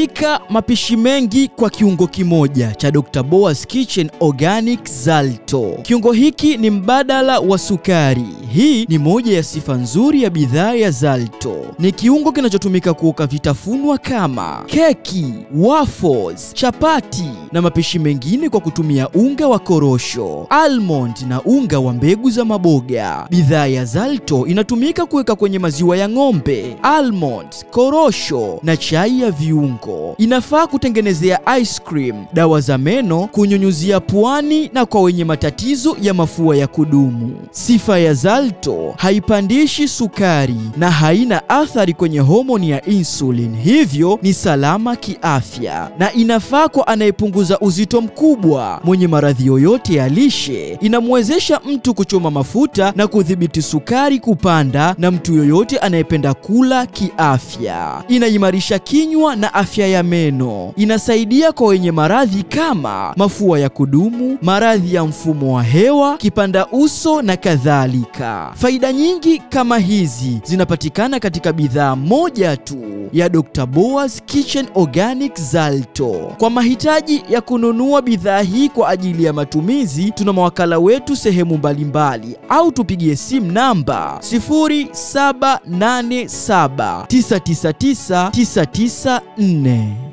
Pika mapishi mengi kwa kiungo kimoja cha Dr. Boa's Kitchen Organic Zalto. Kiungo hiki ni mbadala wa sukari. Hii ni moja ya sifa nzuri ya bidhaa ya Zalto. Ni kiungo kinachotumika kuoka vitafunwa kama keki, waffles, chapati na mapishi mengine kwa kutumia unga wa korosho, almond na unga wa mbegu za maboga. Bidhaa ya Zalto inatumika kuweka kwenye maziwa ya ng'ombe, almond, korosho na chai ya viungo. Inafaa kutengenezea ice cream, dawa za meno, kunyunyuzia puani na kwa wenye matatizo ya mafua ya kudumu. Sifa ya Zalto haipandishi sukari na haina athari kwenye homoni ya insulin, hivyo ni salama kiafya na inafaa kwa anayepunguza uzito mkubwa, mwenye maradhi yoyote ya lishe. Inamwezesha mtu kuchoma mafuta na kudhibiti sukari kupanda, na mtu yoyote anayependa kula kiafya. Inaimarisha kinywa na afya ya meno. Inasaidia kwa wenye maradhi kama mafua ya kudumu, maradhi ya mfumo wa hewa, kipanda uso na kadhalika. Faida nyingi kama hizi zinapatikana katika bidhaa moja tu ya Dr. Boaz Kitchen Organic Zalto. Kwa mahitaji ya kununua bidhaa hii kwa ajili ya matumizi, tuna mawakala wetu sehemu mbalimbali, au tupigie simu namba 0787999994. 네.